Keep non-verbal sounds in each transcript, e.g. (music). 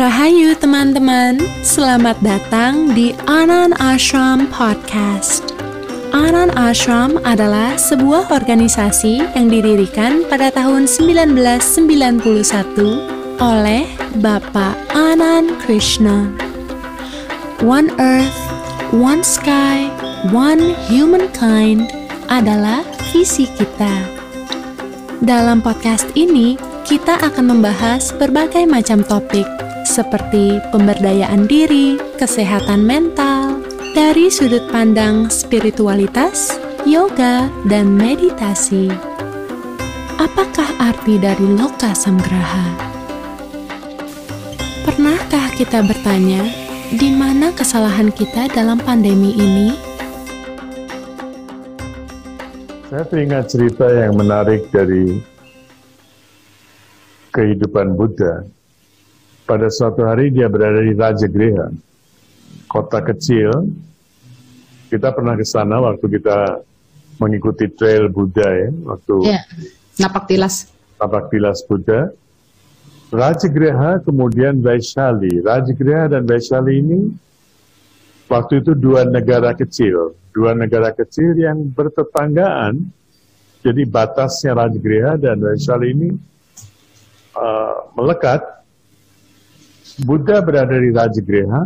Rahayu teman-teman, selamat datang di Anan Ashram Podcast. Anan Ashram adalah sebuah organisasi yang didirikan pada tahun 1991 oleh Bapak Anand Krishna. One Earth, One Sky, One Humankind adalah visi kita. Dalam podcast ini, kita akan membahas berbagai macam topik seperti pemberdayaan diri, kesehatan mental, dari sudut pandang spiritualitas, yoga, dan meditasi. Apakah arti dari loka samgraha? Pernahkah kita bertanya, di mana kesalahan kita dalam pandemi ini? Saya teringat cerita yang menarik dari kehidupan Buddha pada suatu hari dia berada di Raja Rajagriha, kota kecil. Kita pernah ke sana waktu kita mengikuti trail Buddha ya, waktu ya, napak tilas. Napak tilas Buddha. Raja Rajagriha kemudian Vaishali. Rajagriha dan Vaishali ini waktu itu dua negara kecil, dua negara kecil yang bertetanggaan. Jadi batasnya Raja Rajagriha dan Vaishali ini uh, melekat Buddha berada di Rajagriha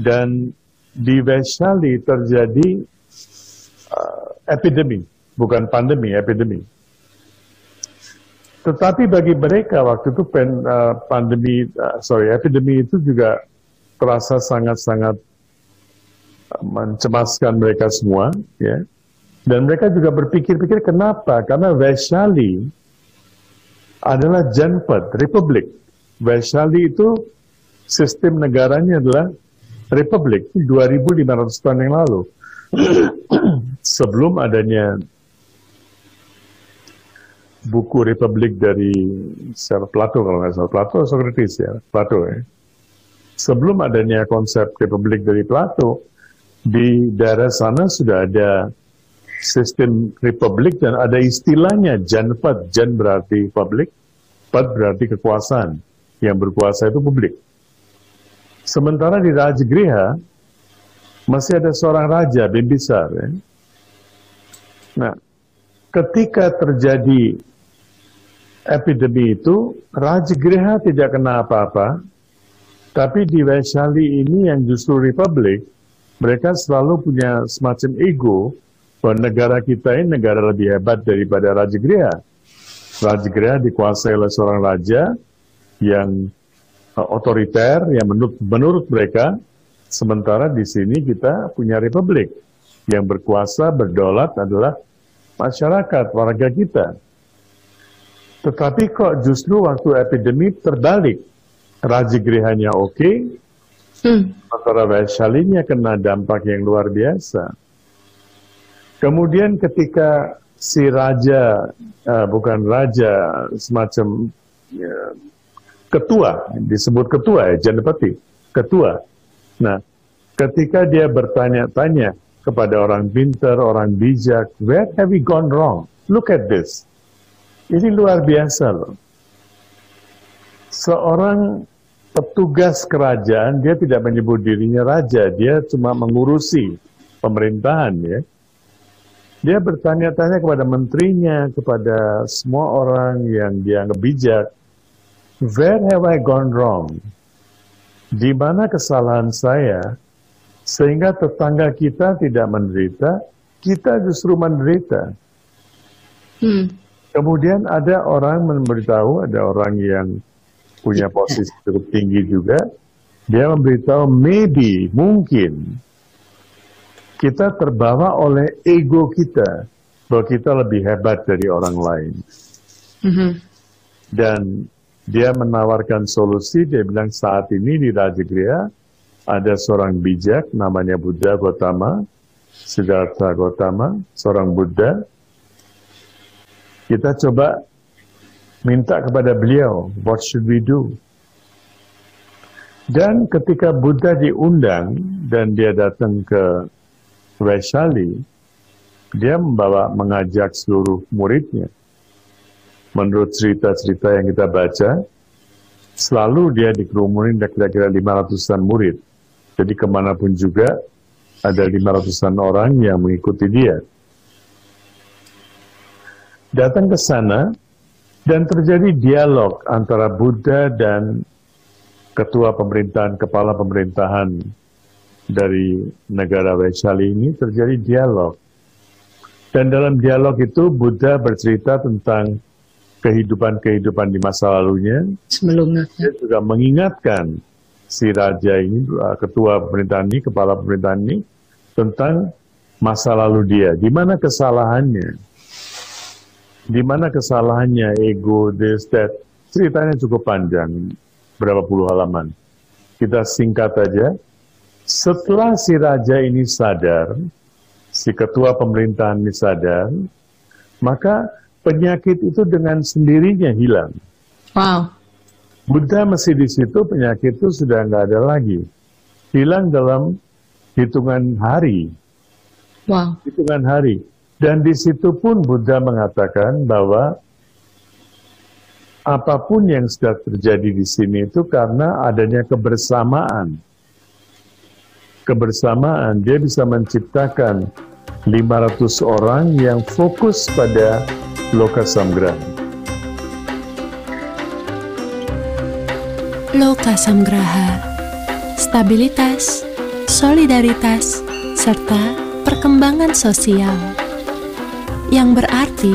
dan di Vaishali terjadi uh, epidemi, bukan pandemi, epidemi. Tetapi bagi mereka waktu itu pen, uh, pandemi, uh, sorry, epidemi itu juga terasa sangat-sangat uh, mencemaskan mereka semua, ya. Dan mereka juga berpikir-pikir kenapa? Karena Vaishali adalah Janpad, Republik. Vaishali itu sistem negaranya adalah republik 2500 tahun yang lalu. (clears throat) Sebelum adanya buku Republik dari Sir Plato kalau nggak salah. Plato Socrates ya. Plato ya. Sebelum adanya konsep Republik dari Plato di daerah sana sudah ada sistem republik dan ada istilahnya janpad jan berarti publik pad berarti kekuasaan. Yang berkuasa itu publik Sementara di Rajagriha masih ada seorang raja Bimbisar. Ya. Nah, ketika terjadi epidemi itu, Rajagriha tidak kena apa-apa, tapi di Vaishali ini yang justru republik, mereka selalu punya semacam ego bahwa negara kita ini negara lebih hebat daripada Rajagriha. Rajagriha dikuasai oleh seorang raja yang otoriter yang menurut, menurut mereka sementara di sini kita punya republik yang berkuasa berdaulat adalah masyarakat warga kita. Tetapi kok justru waktu epidemi terbalik. Rajagrihanya oke, okay, hmm. sementara Vaishalinya kena dampak yang luar biasa. Kemudian ketika si raja, uh, bukan raja, semacam ya, ketua, disebut ketua ya, Janepati, ketua. Nah, ketika dia bertanya-tanya kepada orang pintar, orang bijak, where have we gone wrong? Look at this. Ini luar biasa loh. Seorang petugas kerajaan, dia tidak menyebut dirinya raja, dia cuma mengurusi pemerintahan ya. Dia bertanya-tanya kepada menterinya, kepada semua orang yang dia bijak, Where have I gone wrong? Di mana kesalahan saya sehingga tetangga kita tidak menderita, kita justru menderita. Hmm. Kemudian ada orang memberitahu, ada orang yang punya posisi cukup tinggi juga, dia memberitahu maybe, mungkin kita terbawa oleh ego kita bahwa kita lebih hebat dari orang lain. Mm -hmm. Dan dia menawarkan solusi, dia bilang saat ini di Rajagriha ada seorang bijak namanya Buddha Gotama, Siddhartha Gotama, seorang Buddha. Kita coba minta kepada beliau, what should we do? Dan ketika Buddha diundang dan dia datang ke Vaishali, dia membawa mengajak seluruh muridnya menurut cerita-cerita yang kita baca, selalu dia dikerumunin kira-kira 500-an murid. Jadi ke mana pun juga ada 500-an orang yang mengikuti dia. Datang ke sana dan terjadi dialog antara Buddha dan ketua pemerintahan, kepala pemerintahan dari negara Vaishali ini terjadi dialog. Dan dalam dialog itu Buddha bercerita tentang kehidupan-kehidupan di masa lalunya. Sebelumnya. Dia juga mengingatkan si raja ini, uh, ketua pemerintahan ini, kepala pemerintahan ini, tentang masa lalu dia. Di mana kesalahannya? Di mana kesalahannya ego, this, that. Ceritanya cukup panjang, berapa puluh halaman. Kita singkat aja. Setelah si raja ini sadar, si ketua pemerintahan ini sadar, maka penyakit itu dengan sendirinya hilang. Wow. Buddha masih di situ, penyakit itu sudah nggak ada lagi. Hilang dalam hitungan hari. Wow. Hitungan hari. Dan di situ pun Buddha mengatakan bahwa apa pun yang sudah terjadi di sini itu karena adanya kebersamaan. Kebersamaan, dia bisa menciptakan 500 orang yang fokus pada Loka Samgraha. Loka Samgraha, stabilitas, solidaritas, serta perkembangan sosial. Yang berarti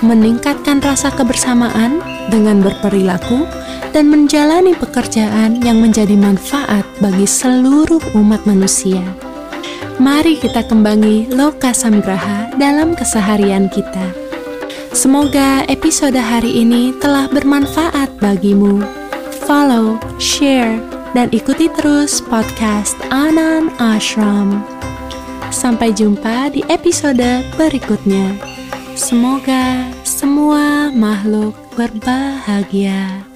meningkatkan rasa kebersamaan dengan berperilaku dan menjalani pekerjaan yang menjadi manfaat bagi seluruh umat manusia. Mari kita kembangi Loka Samgraha dalam keseharian kita. Semoga episode hari ini telah bermanfaat bagimu. Follow, share, dan ikuti terus podcast Anan Ashram. Sampai jumpa di episode berikutnya. Semoga semua makhluk berbahagia.